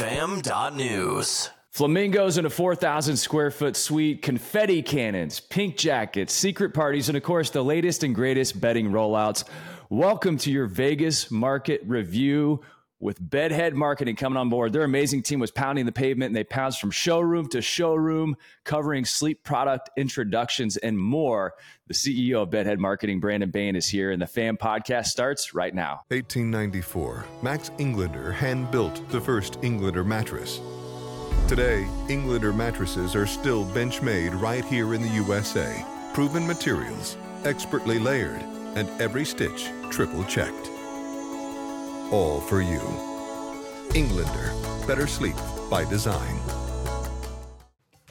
Fam.news. Flamingos in a 4,000 square foot suite, confetti cannons, pink jackets, secret parties, and of course, the latest and greatest bedding rollouts. Welcome to your Vegas market review with Bedhead Marketing coming on board. Their amazing team was pounding the pavement and they pounced from showroom to showroom, covering sleep product introductions and more. The CEO of Bedhead Marketing, Brandon Bain, is here, and the Fam podcast starts right now. 1894, Max Englander hand built the first Englander mattress. Today, Englander mattresses are still bench made right here in the USA. Proven materials, expertly layered, and every stitch triple checked. All for you. Englander, better sleep by design.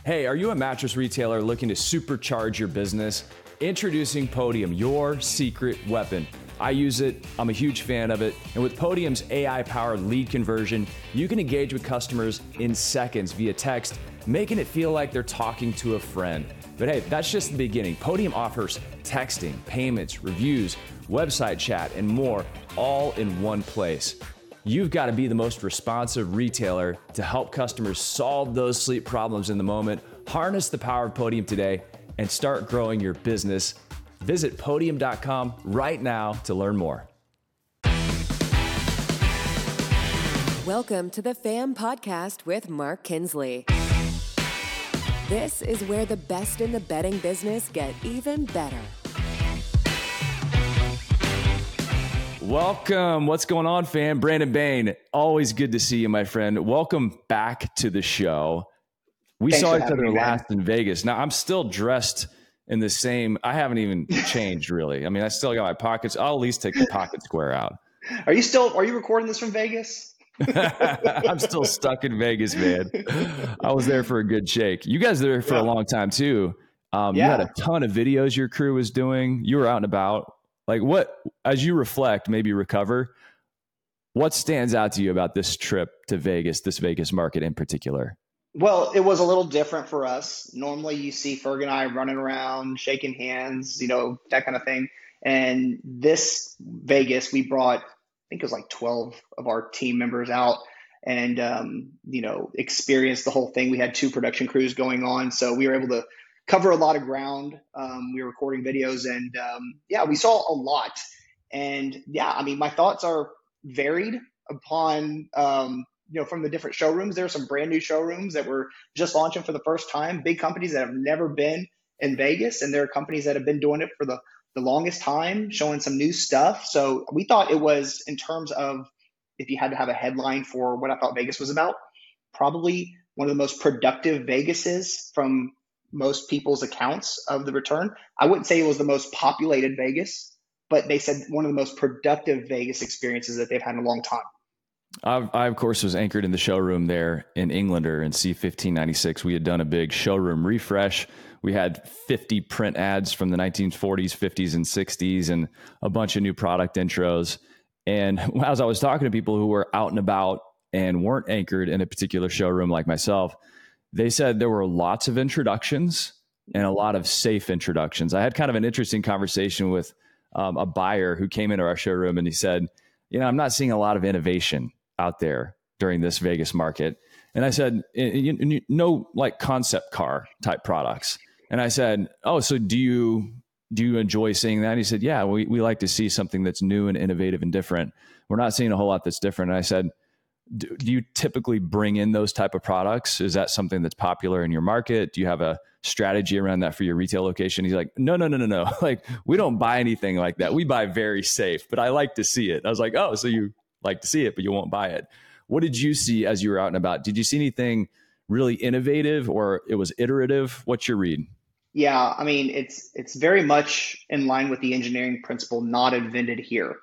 Hey, are you a mattress retailer looking to supercharge your business? Introducing Podium, your secret weapon. I use it, I'm a huge fan of it. And with Podium's AI powered lead conversion, you can engage with customers in seconds via text, making it feel like they're talking to a friend. But hey, that's just the beginning. Podium offers texting, payments, reviews, website chat, and more all in one place. You've got to be the most responsive retailer to help customers solve those sleep problems in the moment. Harness the power of Podium today and start growing your business. Visit podium.com right now to learn more. Welcome to the FAM podcast with Mark Kinsley. This is where the best in the bedding business get even better. Welcome. What's going on, fam? Brandon Bain. Always good to see you, my friend. Welcome back to the show. We Thanks saw each other man. last in Vegas. Now I'm still dressed in the same. I haven't even changed really. I mean, I still got my pockets. I'll at least take the pocket square out. Are you still? Are you recording this from Vegas? I'm still stuck in Vegas, man. I was there for a good shake. You guys were there for a long time too. Um, You had a ton of videos your crew was doing. You were out and about. Like what, as you reflect, maybe recover, what stands out to you about this trip to Vegas, this Vegas market in particular? Well, it was a little different for us. Normally, you see Ferg and I running around, shaking hands, you know, that kind of thing. And this Vegas, we brought, I think it was like 12 of our team members out and, um, you know, experienced the whole thing. We had two production crews going on. So we were able to cover a lot of ground. Um, we were recording videos and, um, yeah, we saw a lot. And yeah, I mean, my thoughts are varied upon, um, you know, from the different showrooms. There are some brand new showrooms that were just launching for the first time, big companies that have never been in Vegas, and there are companies that have been doing it for the, the longest time, showing some new stuff. So we thought it was, in terms of if you had to have a headline for what I thought Vegas was about, probably one of the most productive Vegases from most people's accounts of the return. I wouldn't say it was the most populated Vegas, but they said one of the most productive Vegas experiences that they've had in a long time. I, I, of course, was anchored in the showroom there in Englander in C1596. We had done a big showroom refresh. We had 50 print ads from the 1940s, 50s, and 60s, and a bunch of new product intros. And as I was talking to people who were out and about and weren't anchored in a particular showroom like myself, they said there were lots of introductions and a lot of safe introductions. I had kind of an interesting conversation with um, a buyer who came into our showroom and he said, You know, I'm not seeing a lot of innovation out there during this Vegas market. And I said, "Y- y- y- no like concept car type products. And I said, oh, so do you do you enjoy seeing that? He said, yeah, we, we like to see something that's new and innovative and different. We're not seeing a whole lot that's different. And I said, do, do you typically bring in those type of products? Is that something that's popular in your market? Do you have a strategy around that for your retail location? He's like, no, no, no, no, no. Like we don't buy anything like that. We buy very safe, but I like to see it. I was like, oh, so you like to see it, but you won't buy it. What did you see as you were out and about? Did you see anything really innovative or it was iterative? What's your read? Yeah, I mean it's it's very much in line with the engineering principle not invented here.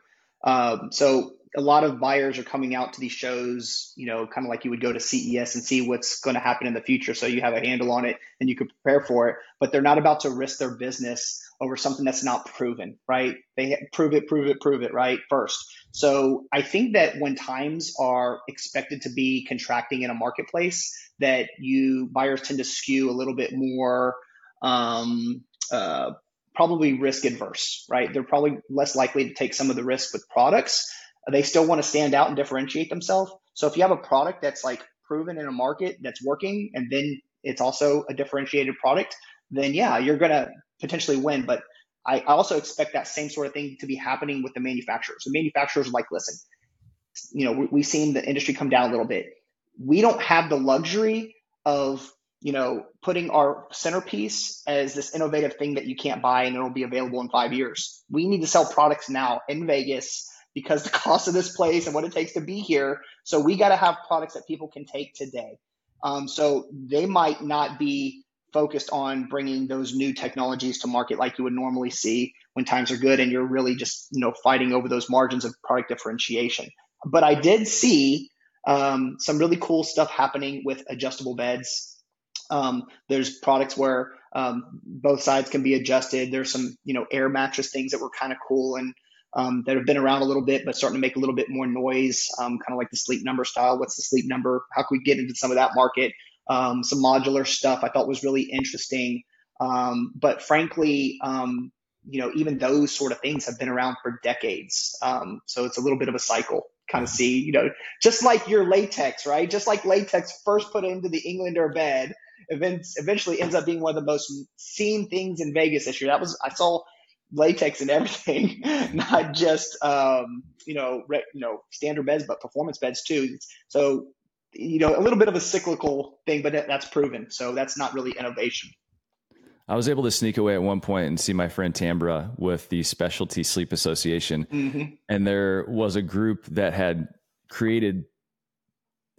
Um, so a lot of buyers are coming out to these shows, you know, kind of like you would go to CES and see what's going to happen in the future, so you have a handle on it and you can prepare for it. But they're not about to risk their business over something that's not proven, right? They prove it, prove it, prove it, right? First. So I think that when times are expected to be contracting in a marketplace, that you buyers tend to skew a little bit more um, uh, probably risk adverse, right? They're probably less likely to take some of the risk with products. They still want to stand out and differentiate themselves. So if you have a product that's like proven in a market that's working, and then it's also a differentiated product, then yeah, you're gonna potentially win. But I also expect that same sort of thing to be happening with the manufacturers. The manufacturers like, listen, you know, we, have seen the industry come down a little bit. We don't have the luxury of, you know, putting our centerpiece as this innovative thing that you can't buy and it'll be available in five years. We need to sell products now in Vegas because the cost of this place and what it takes to be here. So we got to have products that people can take today. Um, so they might not be focused on bringing those new technologies to market like you would normally see when times are good and you're really just you know fighting over those margins of product differentiation but i did see um, some really cool stuff happening with adjustable beds um, there's products where um, both sides can be adjusted there's some you know air mattress things that were kind of cool and um, that have been around a little bit, but starting to make a little bit more noise, um, kind of like the sleep number style. What's the sleep number? How can we get into some of that market? Um, some modular stuff I thought was really interesting. Um, but frankly, um, you know, even those sort of things have been around for decades. Um, so it's a little bit of a cycle kind of see, you know, just like your latex, right? Just like latex first put into the Englander bed, eventually ends up being one of the most seen things in Vegas this year. That was, I saw latex and everything, not just, um, you know, re, you know, standard beds, but performance beds too. So you know, a little bit of a cyclical thing, but that's proven. So that's not really innovation. I was able to sneak away at one point and see my friend Tambra with the Specialty Sleep Association. Mm-hmm. And there was a group that had created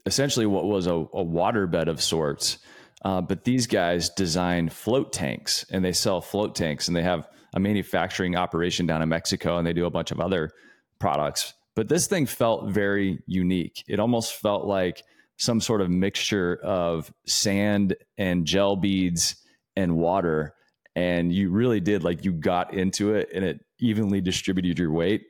essentially what was a, a water bed of sorts. Uh, but these guys design float tanks and they sell float tanks and they have a manufacturing operation down in Mexico and they do a bunch of other products. But this thing felt very unique. It almost felt like some sort of mixture of sand and gel beads and water and you really did like you got into it and it evenly distributed your weight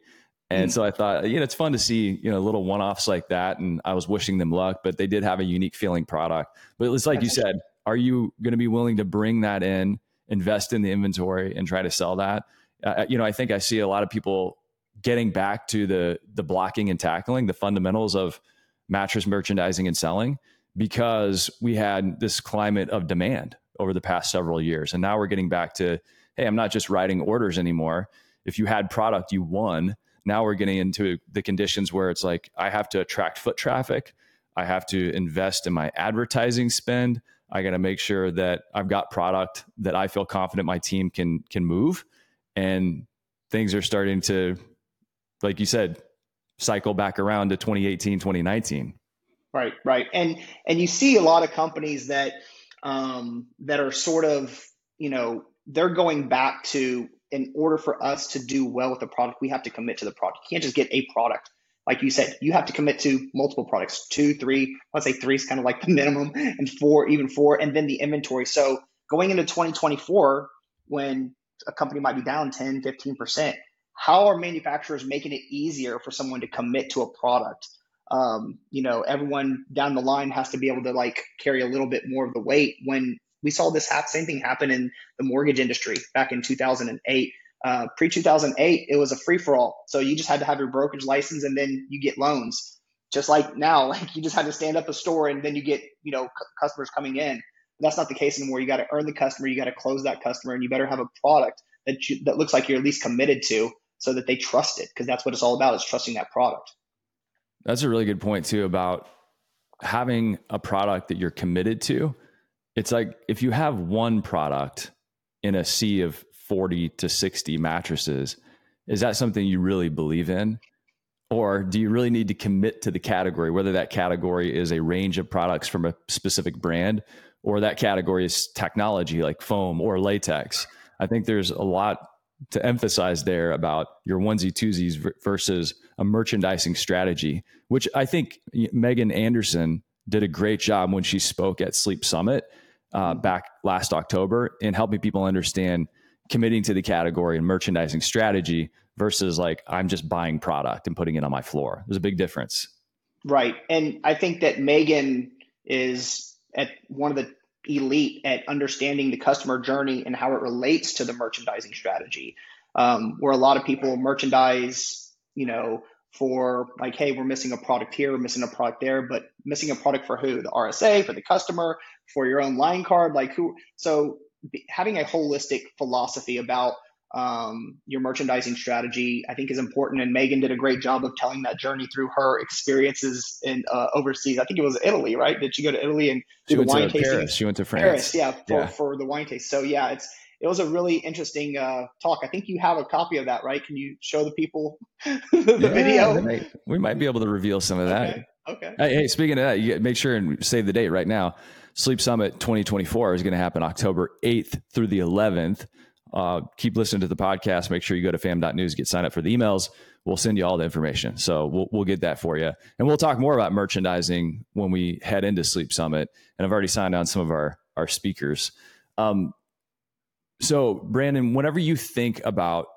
and mm. so i thought you know it's fun to see you know little one-offs like that and i was wishing them luck but they did have a unique feeling product but it's like you said are you going to be willing to bring that in invest in the inventory and try to sell that uh, you know i think i see a lot of people getting back to the the blocking and tackling the fundamentals of mattress merchandising and selling because we had this climate of demand over the past several years. And now we're getting back to, hey, I'm not just writing orders anymore. If you had product, you won. Now we're getting into the conditions where it's like, I have to attract foot traffic. I have to invest in my advertising spend. I got to make sure that I've got product that I feel confident my team can can move. And things are starting to, like you said, cycle back around to 2018, 2019. Right, right. And and you see a lot of companies that um, that are sort of, you know, they're going back to in order for us to do well with the product, we have to commit to the product. You can't just get a product. Like you said, you have to commit to multiple products, two, three. I'd say three is kind of like the minimum, and four, even four, and then the inventory. So going into 2024, when a company might be down 10, 15%, how are manufacturers making it easier for someone to commit to a product? Um, you know, everyone down the line has to be able to like carry a little bit more of the weight. When we saw this ha- same thing happen in the mortgage industry back in 2008. Uh, Pre 2008, it was a free for all. So you just had to have your brokerage license and then you get loans. Just like now, like you just had to stand up a store and then you get you know c- customers coming in. But that's not the case anymore. You got to earn the customer. You got to close that customer, and you better have a product that you, that looks like you're at least committed to so that they trust it because that's what it's all about is trusting that product. That's a really good point too about having a product that you're committed to. It's like if you have one product in a sea of 40 to 60 mattresses, is that something you really believe in? Or do you really need to commit to the category, whether that category is a range of products from a specific brand or that category is technology like foam or latex? I think there's a lot to emphasize there about your onesie twosies versus a merchandising strategy, which I think Megan Anderson did a great job when she spoke at Sleep Summit uh, back last October in helping people understand committing to the category and merchandising strategy versus like I'm just buying product and putting it on my floor. There's a big difference. Right. And I think that Megan is at one of the elite at understanding the customer journey and how it relates to the merchandising strategy. Um, where a lot of people merchandise, you know, for like, hey, we're missing a product here, we're missing a product there, but missing a product for who? The RSA, for the customer, for your own line card, like who? So having a holistic philosophy about um, your merchandising strategy, I think, is important. And Megan did a great job of telling that journey through her experiences in uh, overseas. I think it was Italy, right? Did she go to Italy and do she the wine tasting? Paris. She went to France. Paris, yeah, for, yeah. for the wine taste. So yeah, it's it was a really interesting uh, talk. I think you have a copy of that, right? Can you show the people the yeah, video? We might be able to reveal some of that. Okay. okay. Hey, hey, speaking of that, you make sure and save the date right now. Sleep Summit 2024 is going to happen October 8th through the 11th. Uh, keep listening to the podcast. Make sure you go to fam.news, get signed up for the emails. We'll send you all the information. So we'll, we'll get that for you. And we'll talk more about merchandising when we head into Sleep Summit. And I've already signed on some of our, our speakers. Um, so, Brandon, whenever you think about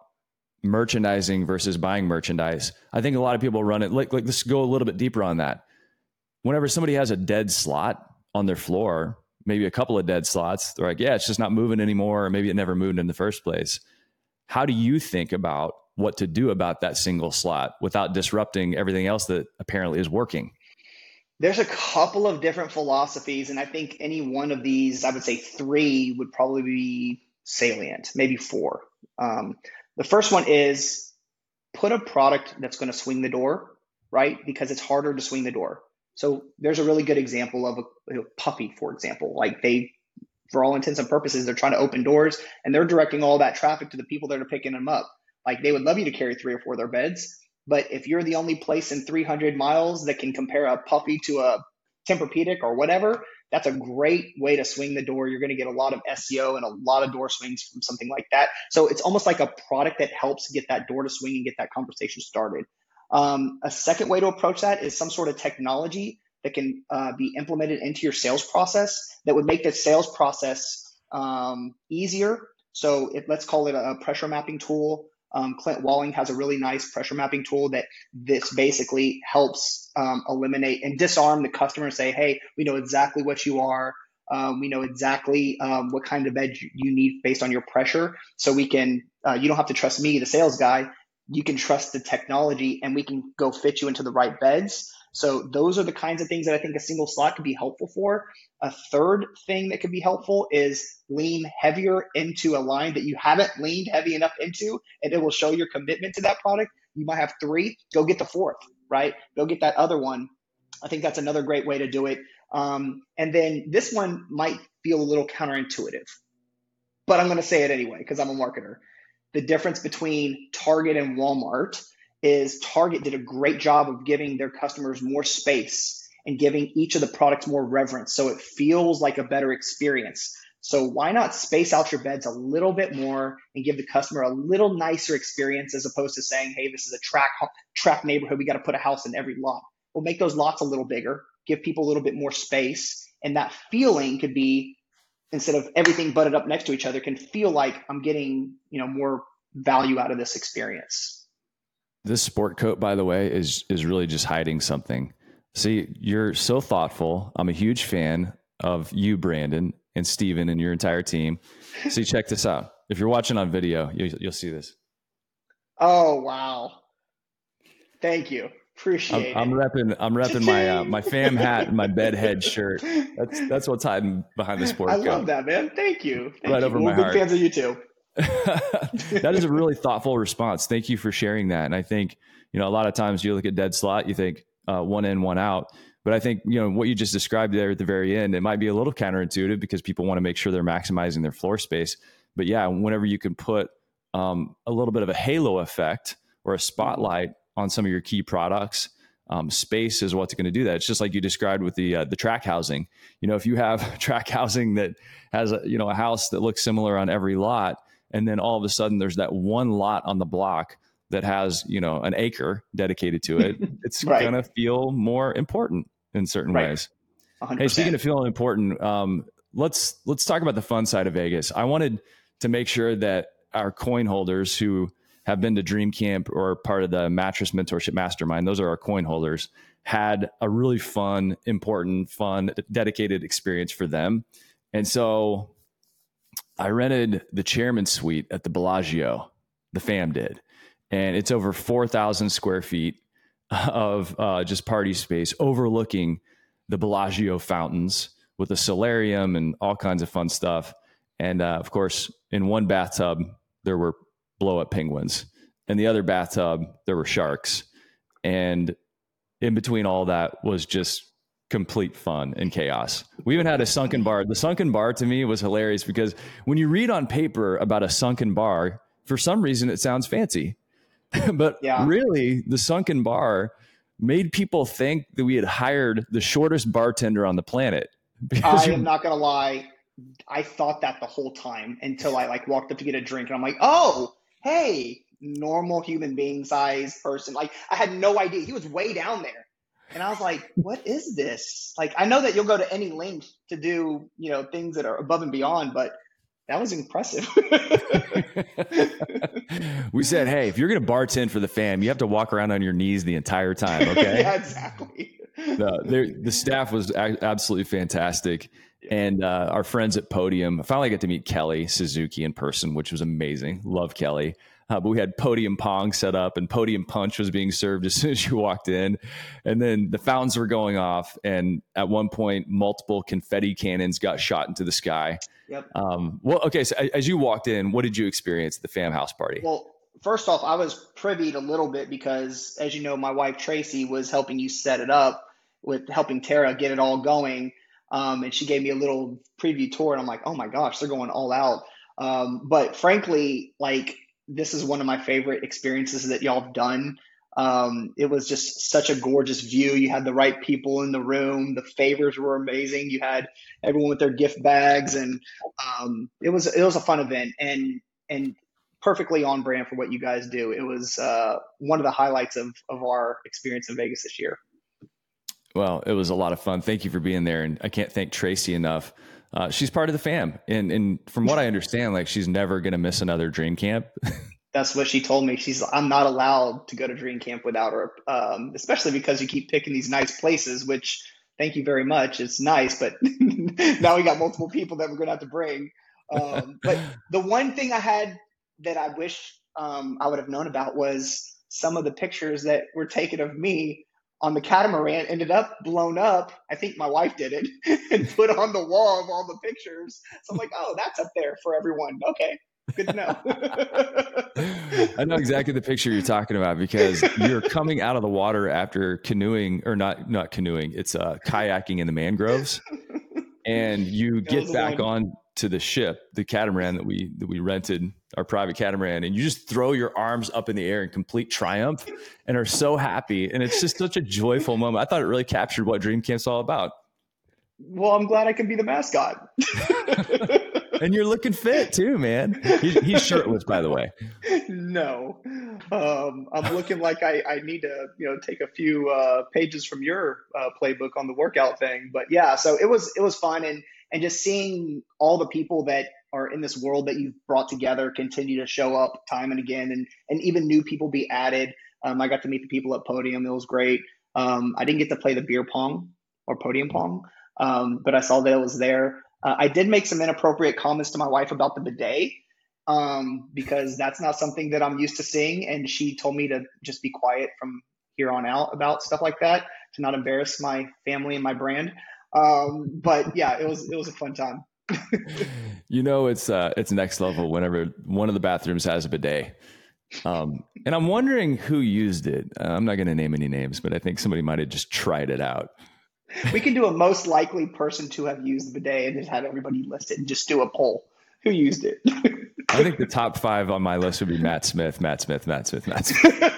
merchandising versus buying merchandise, I think a lot of people run it like, like let's go a little bit deeper on that. Whenever somebody has a dead slot, on their floor, maybe a couple of dead slots. They're like, yeah, it's just not moving anymore, or maybe it never moved in the first place. How do you think about what to do about that single slot without disrupting everything else that apparently is working? There's a couple of different philosophies, and I think any one of these, I would say three, would probably be salient, maybe four. Um, the first one is put a product that's going to swing the door, right? Because it's harder to swing the door. So there's a really good example of a, a Puffy, for example. Like they, for all intents and purposes, they're trying to open doors and they're directing all that traffic to the people that are picking them up. Like they would love you to carry three or four of their beds, but if you're the only place in 300 miles that can compare a Puffy to a Tempur-Pedic or whatever, that's a great way to swing the door. You're going to get a lot of SEO and a lot of door swings from something like that. So it's almost like a product that helps get that door to swing and get that conversation started. Um, a second way to approach that is some sort of technology that can uh, be implemented into your sales process that would make the sales process um, easier. So if, let's call it a pressure mapping tool. Um, Clint Walling has a really nice pressure mapping tool that this basically helps um, eliminate and disarm the customer and say, hey, we know exactly what you are. Um, we know exactly um, what kind of bed you need based on your pressure. So we can, uh, you don't have to trust me, the sales guy you can trust the technology and we can go fit you into the right beds. So those are the kinds of things that I think a single slot could be helpful for. A third thing that could be helpful is lean heavier into a line that you haven't leaned heavy enough into, and it will show your commitment to that product. You might have three, go get the fourth, right? Go get that other one. I think that's another great way to do it. Um, and then this one might feel a little counterintuitive, but I'm going to say it anyway because I'm a marketer the difference between Target and Walmart is Target did a great job of giving their customers more space and giving each of the products more reverence so it feels like a better experience. So why not space out your beds a little bit more and give the customer a little nicer experience as opposed to saying, "Hey, this is a track track neighborhood. We got to put a house in every lot." We'll make those lots a little bigger, give people a little bit more space, and that feeling could be instead of everything butted up next to each other can feel like I'm getting, you know, more value out of this experience. This sport coat, by the way, is is really just hiding something. See, you're so thoughtful. I'm a huge fan of you, Brandon, and Steven and your entire team. See, check this out. If you're watching on video, you, you'll see this. Oh wow! Thank you. Appreciate I'm, I'm repping. I'm repping my uh, my fam hat and my bedhead shirt. That's that's what's hiding behind the sport. Coat. I coat. love that, man. Thank you. Thank right you. over We're my big heart. fans of you too. that is a really thoughtful response. Thank you for sharing that. And I think you know a lot of times you look at dead slot, you think uh, one in, one out. But I think you know what you just described there at the very end. It might be a little counterintuitive because people want to make sure they're maximizing their floor space. But yeah, whenever you can put um, a little bit of a halo effect or a spotlight on some of your key products, um, space is what's going to do that. It's just like you described with the uh, the track housing. You know, if you have track housing that has a you know a house that looks similar on every lot, and then all of a sudden there's that one lot on the block that has you know an acre dedicated to it, it's right. going to feel more important in certain right. ways. 100%. Hey, speaking of feeling important, um, let's let's talk about the fun side of Vegas. I wanted to make sure that our coin holders who have been to Dream Camp or part of the Mattress Mentorship Mastermind, those are our coin holders, had a really fun, important, fun, dedicated experience for them. And so I rented the chairman suite at the Bellagio, the fam did. And it's over 4,000 square feet. of uh, just party space overlooking the Bellagio fountains with a solarium and all kinds of fun stuff. And uh, of course, in one bathtub, there were blow up penguins. In the other bathtub, there were sharks. And in between all that was just complete fun and chaos. We even had a sunken bar. The sunken bar to me was hilarious because when you read on paper about a sunken bar, for some reason it sounds fancy. but yeah. really, the sunken bar made people think that we had hired the shortest bartender on the planet. I am not going to lie. I thought that the whole time until I like walked up to get a drink and I'm like, oh, hey, normal human being size person. Like I had no idea. He was way down there. And I was like, what is this? Like, I know that you'll go to any length to do, you know, things that are above and beyond, but that was impressive. we said, hey, if you're going to bartend for the fam, you have to walk around on your knees the entire time. Okay. yeah, exactly. the, the staff was absolutely fantastic. Yeah. And uh, our friends at Podium, I finally got to meet Kelly Suzuki in person, which was amazing. Love Kelly. Uh, but we had podium pong set up and podium punch was being served as soon as you walked in. And then the fountains were going off. And at one point, multiple confetti cannons got shot into the sky. Yep. Um, well, okay. So as you walked in, what did you experience at the fam house party? Well, first off, I was privy a little bit because, as you know, my wife Tracy was helping you set it up with helping Tara get it all going. Um, and she gave me a little preview tour, and I'm like, oh my gosh, they're going all out. Um, but frankly, like this is one of my favorite experiences that y'all have done. Um, it was just such a gorgeous view. You had the right people in the room. The favors were amazing. You had everyone with their gift bags, and um, it was it was a fun event and and perfectly on brand for what you guys do. It was uh, one of the highlights of of our experience in Vegas this year. Well, it was a lot of fun. Thank you for being there, and I can't thank Tracy enough uh, she's part of the fam, and and from what I understand, like she's never going to miss another dream camp. That's what she told me. She's I'm not allowed to go to dream camp without her, um, especially because you keep picking these nice places. Which thank you very much. It's nice, but now we got multiple people that we're going to have to bring. Um, but the one thing I had that I wish um, I would have known about was some of the pictures that were taken of me on the catamaran ended up blown up. I think my wife did it and put on the wall of all the pictures. So I'm like, oh, that's up there for everyone. Okay. Good to know. I know exactly the picture you're talking about because you're coming out of the water after canoeing or not not canoeing. It's uh, kayaking in the mangroves, and you get back one. on to the ship, the catamaran that we that we rented, our private catamaran, and you just throw your arms up in the air in complete triumph and are so happy. And it's just such a joyful moment. I thought it really captured what Dream Camp's all about. Well, I'm glad I can be the mascot. and you're looking fit too, man. He's, he's shirtless, by the way. No, um, I'm looking like I, I, need to, you know, take a few uh, pages from your uh, playbook on the workout thing. But yeah, so it was it was fun, and and just seeing all the people that are in this world that you've brought together continue to show up time and again, and and even new people be added. Um, I got to meet the people at Podium; it was great. Um, I didn't get to play the beer pong or podium pong, um, but I saw that it was there. Uh, I did make some inappropriate comments to my wife about the bidet um, because that's not something that I'm used to seeing, and she told me to just be quiet from here on out about stuff like that to not embarrass my family and my brand. Um, but yeah, it was it was a fun time. you know, it's uh, it's next level whenever one of the bathrooms has a bidet. Um, and I'm wondering who used it. Uh, I'm not going to name any names, but I think somebody might have just tried it out. We can do a most likely person to have used the bidet and just have everybody listed and just do a poll. Who used it? I think the top five on my list would be Matt Smith, Matt Smith, Matt Smith, Matt Smith.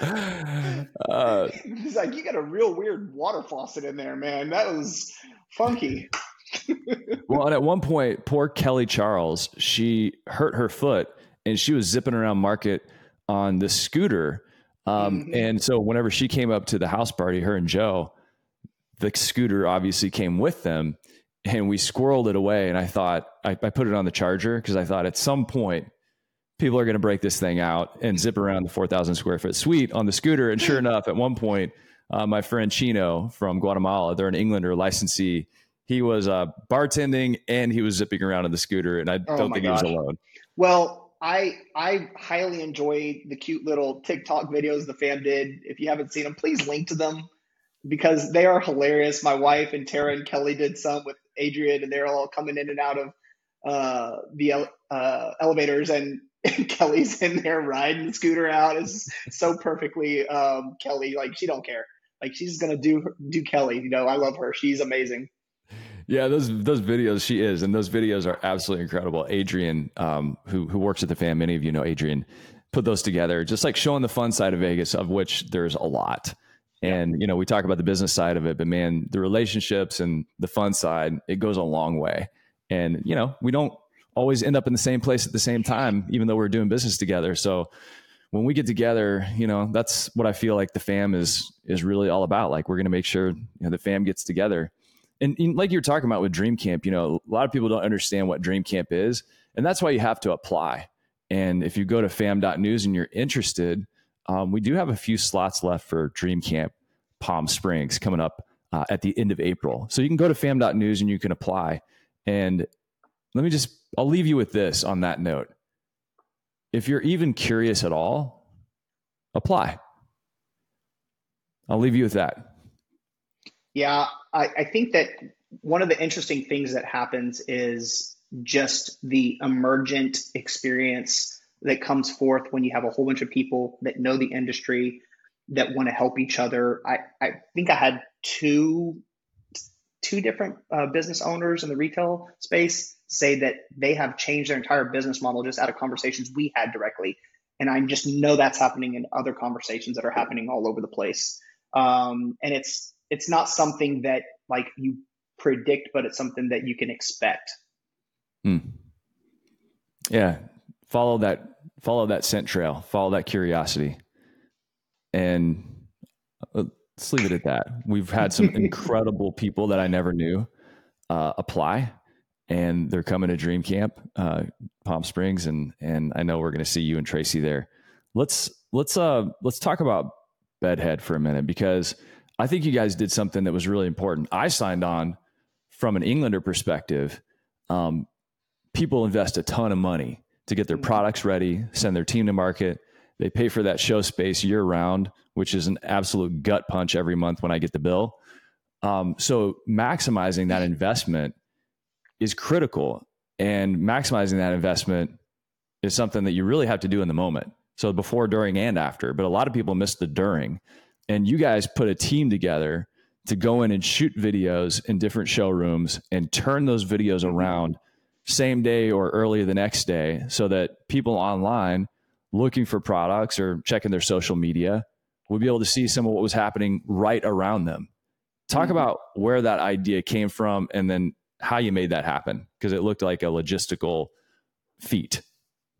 uh, He's like, you got a real weird water faucet in there, man. That was funky. well, and at one point, poor Kelly Charles, she hurt her foot and she was zipping around market on the scooter. Um, mm-hmm. And so, whenever she came up to the house party, her and Joe, the scooter obviously came with them and we squirreled it away. And I thought, I, I put it on the charger because I thought at some point people are going to break this thing out and zip around the 4,000 square foot suite on the scooter. And sure enough, at one point, uh, my friend Chino from Guatemala, they're an Englander licensee. He was uh, bartending and he was zipping around on the scooter, and I oh don't think gosh. he was alone. Well, I I highly enjoy the cute little TikTok videos the fam did. If you haven't seen them, please link to them because they are hilarious. My wife and Tara and Kelly did some with Adrian, and they're all coming in and out of uh, the uh, elevators, and, and, Kelly's in there riding the scooter out. Is so perfectly um, Kelly. Like she don't care. Like she's gonna do do Kelly. You know, I love her. She's amazing. Yeah, those those videos she is, and those videos are absolutely incredible. Adrian, um, who who works at the fam, many of you know Adrian, put those together, just like showing the fun side of Vegas, of which there's a lot. And you know, we talk about the business side of it, but man, the relationships and the fun side, it goes a long way. And you know, we don't always end up in the same place at the same time, even though we're doing business together. So when we get together, you know, that's what I feel like the fam is is really all about. Like we're going to make sure you know, the fam gets together and, and like you're talking about with Dream Camp, you know, a lot of people don't understand what Dream Camp is, and that's why you have to apply. And if you go to fam.news and you're interested, um, we do have a few slots left for Dream Camp Palm Springs coming up uh, at the end of April. So you can go to fam.news and you can apply. And let me just, I'll leave you with this on that note. If you're even curious at all, apply. I'll leave you with that. Yeah, I, I think that one of the interesting things that happens is just the emergent experience that comes forth when you have a whole bunch of people that know the industry that want to help each other. I, I think I had two two different uh, business owners in the retail space say that they have changed their entire business model just out of conversations we had directly. And I just know that's happening in other conversations that are happening all over the place. Um, and it's it's not something that like you predict, but it's something that you can expect. Hmm. Yeah, follow that follow that scent trail, follow that curiosity, and let's leave it at that. We've had some incredible people that I never knew uh, apply, and they're coming to Dream Camp, uh, Palm Springs, and and I know we're going to see you and Tracy there. Let's let's uh let's talk about Bedhead for a minute because I think you guys did something that was really important. I signed on from an Englander perspective. Um, people invest a ton of money to get their mm-hmm. products ready, send their team to market. They pay for that show space year round, which is an absolute gut punch every month when I get the bill. Um, so maximizing that investment is critical, and maximizing that investment is something that you really have to do in the moment. So before, during, and after. But a lot of people miss the during and you guys put a team together to go in and shoot videos in different showrooms and turn those videos around same day or early the next day so that people online looking for products or checking their social media would be able to see some of what was happening right around them. Talk mm-hmm. about where that idea came from and then how you made that happen because it looked like a logistical feat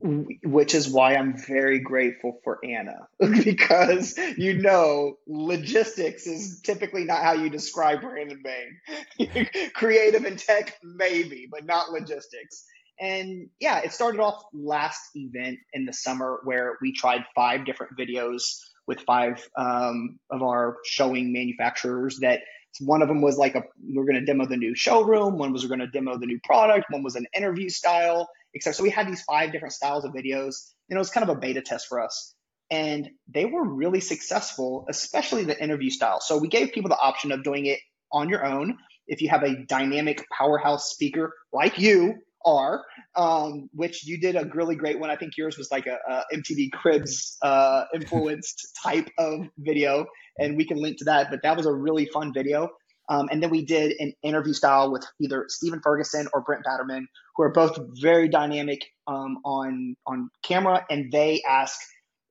which is why I'm very grateful for Anna because you know logistics is typically not how you describe Brandon Bain. Creative and tech maybe, but not logistics. And yeah, it started off last event in the summer where we tried five different videos with five um, of our showing manufacturers that one of them was like a we are going to demo the new showroom one was we're going to demo the new product one was an interview style etc. So we had these five different styles of videos, and it was kind of a beta test for us. And they were really successful, especially the interview style. So we gave people the option of doing it on your own. If you have a dynamic powerhouse speaker like you are, um, which you did a really great one. I think yours was like a, a MTV Cribs uh, influenced type of video, and we can link to that. But that was a really fun video. Um, and then we did an interview style with either Stephen Ferguson or Brent Batterman, who are both very dynamic um, on on camera, and they ask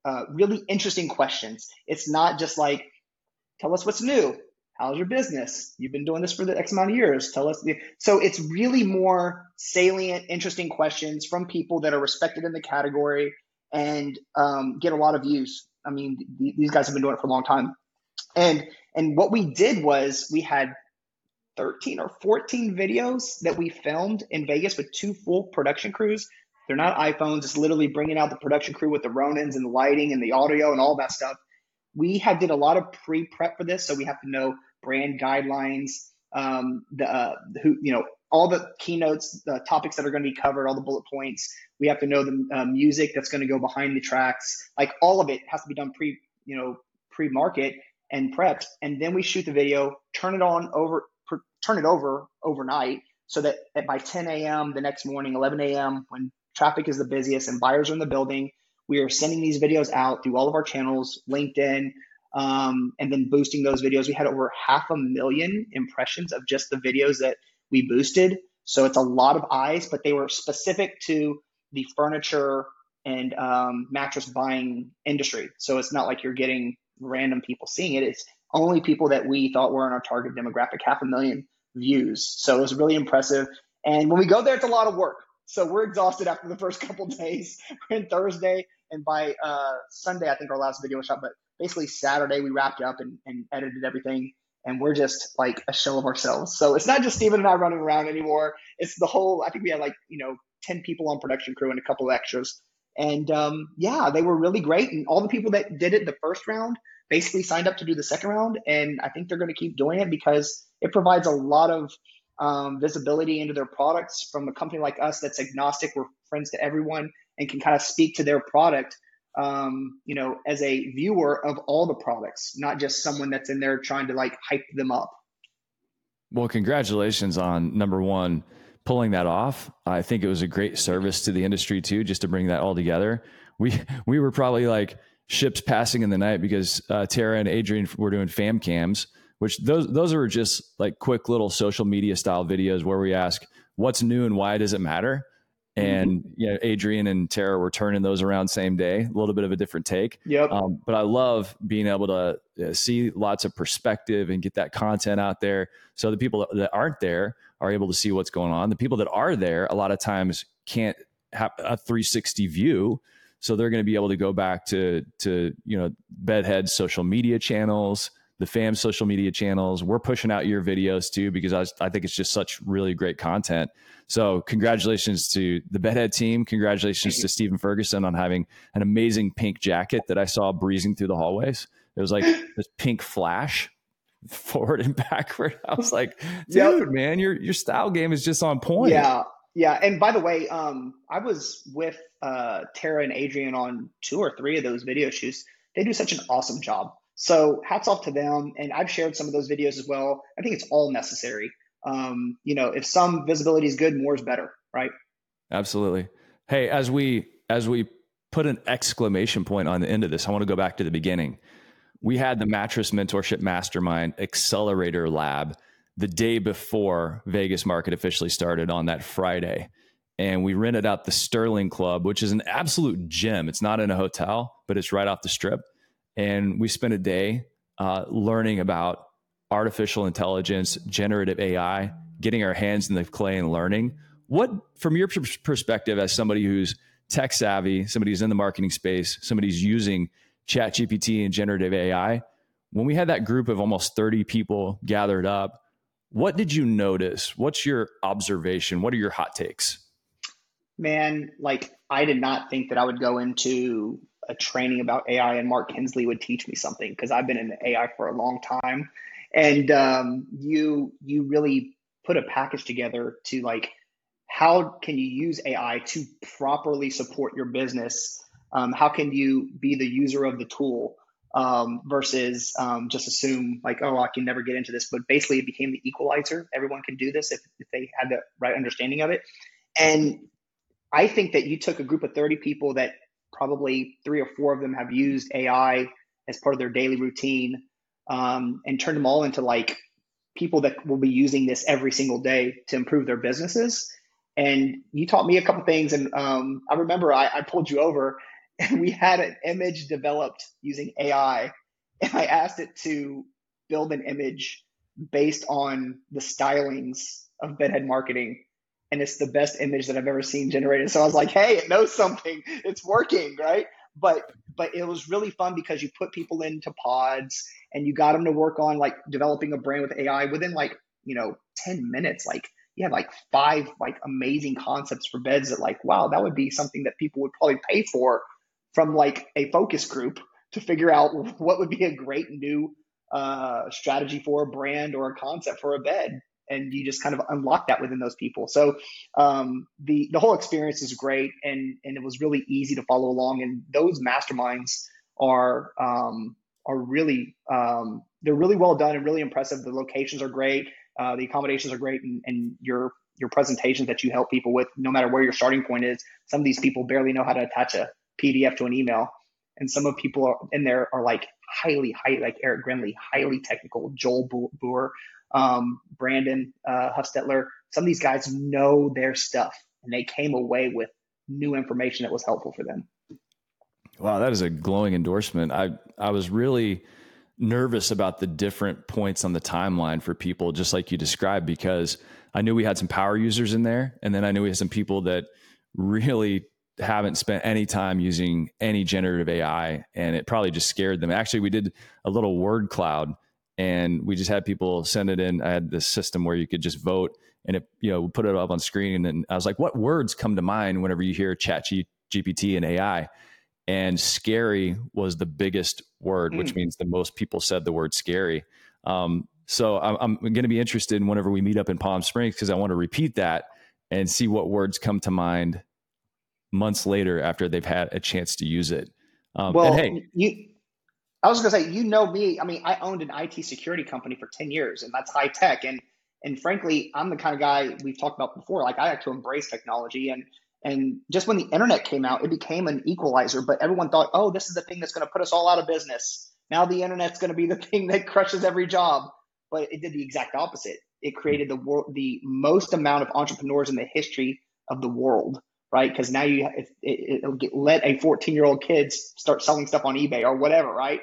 uh, really interesting questions. It's not just like, "Tell us what's new." How's your business? You've been doing this for the X amount of years. Tell us. So it's really more salient, interesting questions from people that are respected in the category and um, get a lot of views. I mean, th- these guys have been doing it for a long time. And and what we did was we had 13 or 14 videos that we filmed in Vegas with two full production crews. They're not iPhones, it's literally bringing out the production crew with the Ronins and the lighting and the audio and all that stuff. We had did a lot of pre-prep for this, so we have to know brand guidelines, um, the uh, who you know all the keynotes, the topics that are going to be covered, all the bullet points. We have to know the uh, music that's going to go behind the tracks. Like all of it has to be done pre, you know, pre-market and prepped, and then we shoot the video, turn it on over, turn it over overnight, so that, that by 10 a.m. the next morning, 11 a.m. when traffic is the busiest and buyers are in the building, we are sending these videos out through all of our channels, LinkedIn, um, and then boosting those videos. We had over half a million impressions of just the videos that we boosted. So it's a lot of eyes, but they were specific to the furniture and um, mattress buying industry. So it's not like you're getting random people seeing it. It's only people that we thought were in our target demographic, half a million views. So it was really impressive. And when we go there, it's a lot of work. So we're exhausted after the first couple days. We're in Thursday, and by uh, Sunday, I think our last video was shot. But basically, Saturday we wrapped up and, and edited everything and we're just like a shell of ourselves. So it's not just Steven and I running around anymore. It's the whole. I think we had like you know ten people on production crew and a couple extras. And um, yeah, they were really great. And all the people that did it the first round basically signed up to do the second round. And I think they're going to keep doing it because it provides a lot of um, visibility into their products from a company like us that's agnostic. We're friends to everyone and can kind of speak to their product um, you know, as a viewer of all the products, not just someone that's in there trying to like hype them up. Well, congratulations on number one, pulling that off. I think it was a great service to the industry too, just to bring that all together. We we were probably like ships passing in the night because uh, Tara and Adrian were doing fam cams, which those those are just like quick little social media style videos where we ask what's new and why does it matter and mm-hmm. you know adrian and tara were turning those around same day a little bit of a different take yep. Um, but i love being able to uh, see lots of perspective and get that content out there so the people that aren't there are able to see what's going on the people that are there a lot of times can't have a 360 view so they're going to be able to go back to to you know bedhead social media channels the fam social media channels. We're pushing out your videos too because I, I think it's just such really great content. So congratulations to the Bedhead team. Congratulations to Stephen Ferguson on having an amazing pink jacket that I saw breezing through the hallways. It was like this pink flash forward and backward. I was like, dude, yep. man, your your style game is just on point. Yeah. Yeah. And by the way, um, I was with uh, Tara and Adrian on two or three of those video shoots. They do such an awesome job. So hats off to them. And I've shared some of those videos as well. I think it's all necessary. Um, you know, if some visibility is good, more is better, right? Absolutely. Hey, as we as we put an exclamation point on the end of this, I want to go back to the beginning. We had the mattress mentorship mastermind accelerator lab the day before Vegas market officially started on that Friday. And we rented out the Sterling Club, which is an absolute gem. It's not in a hotel, but it's right off the strip and we spent a day uh, learning about artificial intelligence, generative AI, getting our hands in the clay and learning. What, from your perspective, as somebody who's tech savvy, somebody who's in the marketing space, somebody who's using Chat GPT and generative AI, when we had that group of almost 30 people gathered up, what did you notice? What's your observation? What are your hot takes? Man, like I did not think that I would go into a training about AI and Mark Kinsley would teach me something because I've been in AI for a long time. And um, you you really put a package together to like how can you use AI to properly support your business? Um, how can you be the user of the tool um, versus um, just assume like, oh, I can never get into this. But basically, it became the equalizer. Everyone can do this if, if they had the right understanding of it. And I think that you took a group of 30 people that probably three or four of them have used AI as part of their daily routine um, and turned them all into like people that will be using this every single day to improve their businesses. And you taught me a couple things, and um, I remember I, I pulled you over, and we had an image developed using AI, and I asked it to build an image based on the stylings of bedhead marketing and it's the best image that I've ever seen generated. So I was like, hey, it knows something. It's working, right? But but it was really fun because you put people into pods and you got them to work on like developing a brand with AI within like, you know, 10 minutes. Like you have like five like amazing concepts for beds that like, wow, that would be something that people would probably pay for from like a focus group to figure out what would be a great new uh, strategy for a brand or a concept for a bed and you just kind of unlock that within those people. So um, the the whole experience is great, and and it was really easy to follow along. And those masterminds are um, are really um, they're really well done and really impressive. The locations are great, uh, the accommodations are great, and, and your your presentations that you help people with, no matter where your starting point is. Some of these people barely know how to attach a PDF to an email, and some of people are, in there are like highly, highly like Eric Grinley, highly technical. Joel Boer, um, Brandon uh, Huffstetler. Some of these guys know their stuff, and they came away with new information that was helpful for them. Wow, that is a glowing endorsement. I I was really nervous about the different points on the timeline for people, just like you described, because I knew we had some power users in there, and then I knew we had some people that really haven't spent any time using any generative AI, and it probably just scared them. Actually, we did a little word cloud and we just had people send it in. I had this system where you could just vote and it, you know, put it up on screen. And I was like, what words come to mind whenever you hear chat G- GPT and AI? And scary was the biggest word, mm. which means the most people said the word scary. Um, so I'm, I'm going to be interested in whenever we meet up in Palm Springs because I want to repeat that and see what words come to mind months later after they've had a chance to use it. Um, well, hey, you I was gonna say, you know me. I mean, I owned an IT security company for ten years, and that's high tech. And and frankly, I'm the kind of guy we've talked about before. Like I like to embrace technology, and and just when the internet came out, it became an equalizer. But everyone thought, oh, this is the thing that's going to put us all out of business. Now the internet's going to be the thing that crushes every job. But it did the exact opposite. It created the world, the most amount of entrepreneurs in the history of the world right? Because now you it, it, will get, let a 14 year old kid start selling stuff on eBay or whatever, right?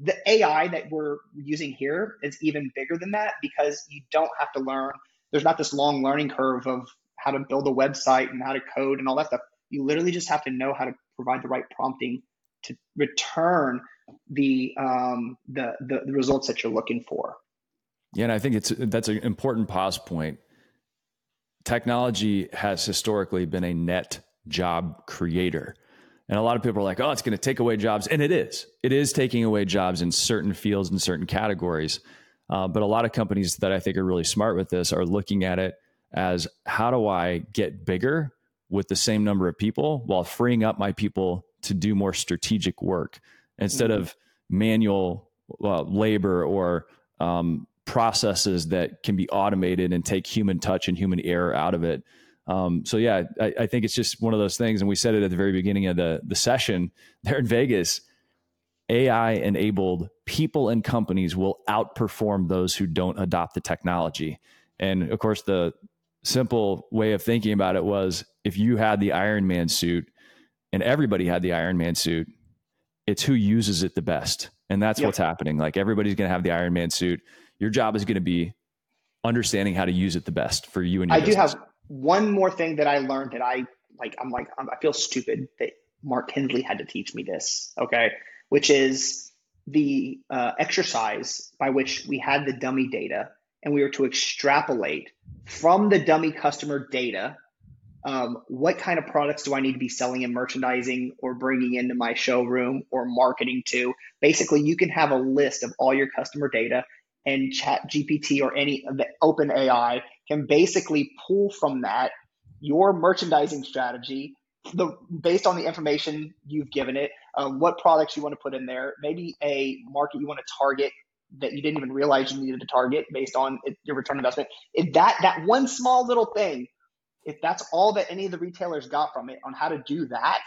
The AI that we're using here is even bigger than that because you don't have to learn. There's not this long learning curve of how to build a website and how to code and all that stuff. You literally just have to know how to provide the right prompting to return the um, the, the, the results that you're looking for. Yeah, and I think it's that's an important pause point technology has historically been a net job creator. And a lot of people are like, oh, it's going to take away jobs. And it is. It is taking away jobs in certain fields and certain categories. Uh, but a lot of companies that I think are really smart with this are looking at it as how do I get bigger with the same number of people while freeing up my people to do more strategic work instead mm-hmm. of manual uh, labor or um, processes that can be automated and take human touch and human error out of it. Um, so yeah, I, I, think it's just one of those things, and we said it at the very beginning of the the session there in Vegas. AI enabled people and companies will outperform those who don't adopt the technology. And of course, the simple way of thinking about it was if you had the Iron Man suit and everybody had the Iron Man suit, it's who uses it the best. And that's yep. what's happening. Like everybody's going to have the Iron Man suit. Your job is going to be understanding how to use it the best for you and your I business. do have one more thing that I learned that I like. I'm like, I feel stupid that Mark Kinsley had to teach me this. Okay. Which is the uh, exercise by which we had the dummy data and we were to extrapolate from the dummy customer data um, what kind of products do I need to be selling and merchandising or bringing into my showroom or marketing to? Basically, you can have a list of all your customer data and chat gpt or any of the open ai can basically pull from that your merchandising strategy the based on the information you've given it uh, what products you want to put in there maybe a market you want to target that you didn't even realize you needed to target based on it, your return investment if that that one small little thing if that's all that any of the retailers got from it on how to do that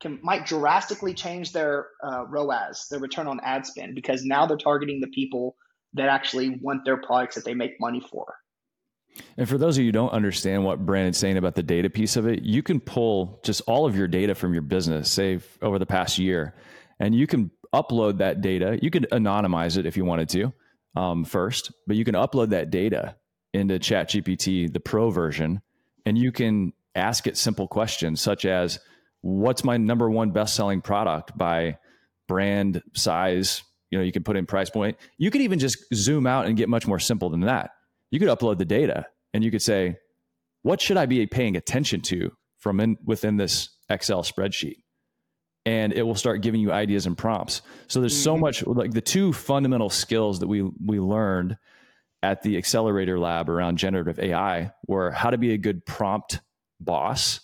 can might drastically change their uh, ROAS, their return on ad spend, because now they're targeting the people that actually want their products that they make money for. And for those of you who don't understand what Brandon's saying about the data piece of it, you can pull just all of your data from your business, say over the past year, and you can upload that data. You can anonymize it if you wanted to um, first, but you can upload that data into ChatGPT, the pro version, and you can ask it simple questions such as, What's my number one best selling product by brand, size, you know you can put in price point. You can even just zoom out and get much more simple than that you could upload the data and you could say what should i be paying attention to from in, within this excel spreadsheet and it will start giving you ideas and prompts. So there's so mm-hmm. much like the two fundamental skills that we we learned at the accelerator lab around generative AI were how to be a good prompt boss.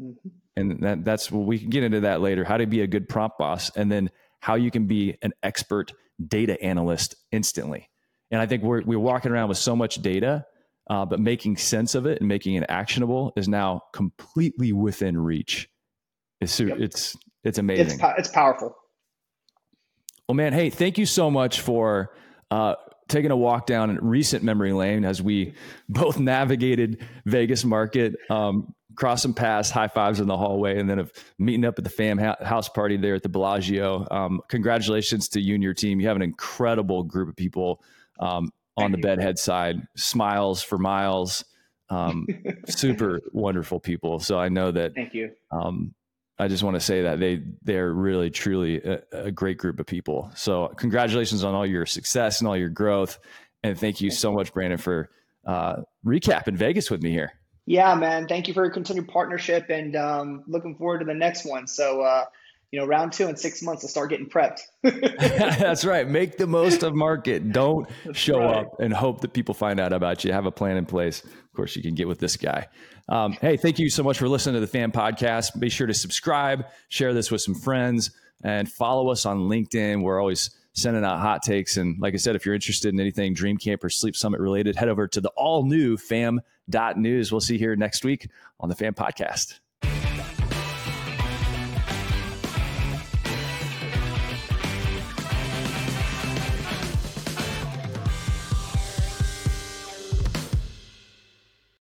Mm-hmm. And that, that's we can get into that later, how to be a good prompt boss, and then how you can be an expert data analyst instantly. And I think we're, we're walking around with so much data, uh, but making sense of it and making it actionable is now completely within reach. It's, yep. it's it's amazing. It's, it's powerful. Well, man, hey, thank you so much for uh, taking a walk down recent memory lane as we both navigated Vegas market, um, crossing paths, high fives in the hallway, and then of meeting up at the fam house party there at the Bellagio. Um, congratulations to you and your team. You have an incredible group of people um, on the bedhead side. Smiles for miles. Um, super wonderful people. So I know that. Thank you. Um, I just want to say that they they're really truly a, a, great group of people. So congratulations on all your success and all your growth, and thank you so much, Brandon, for uh, recapping Vegas with me here. Yeah, man. Thank you for your continued partnership, and um, looking forward to the next one. So. Uh, you know, round two in six months to start getting prepped. That's right. Make the most of market. Don't That's show right. up and hope that people find out about you. Have a plan in place. Of course, you can get with this guy. Um, hey, thank you so much for listening to the Fam Podcast. Be sure to subscribe, share this with some friends, and follow us on LinkedIn. We're always sending out hot takes. And like I said, if you're interested in anything Dream Camp or Sleep Summit related, head over to the all new fam.news. We'll see you here next week on the Fam Podcast.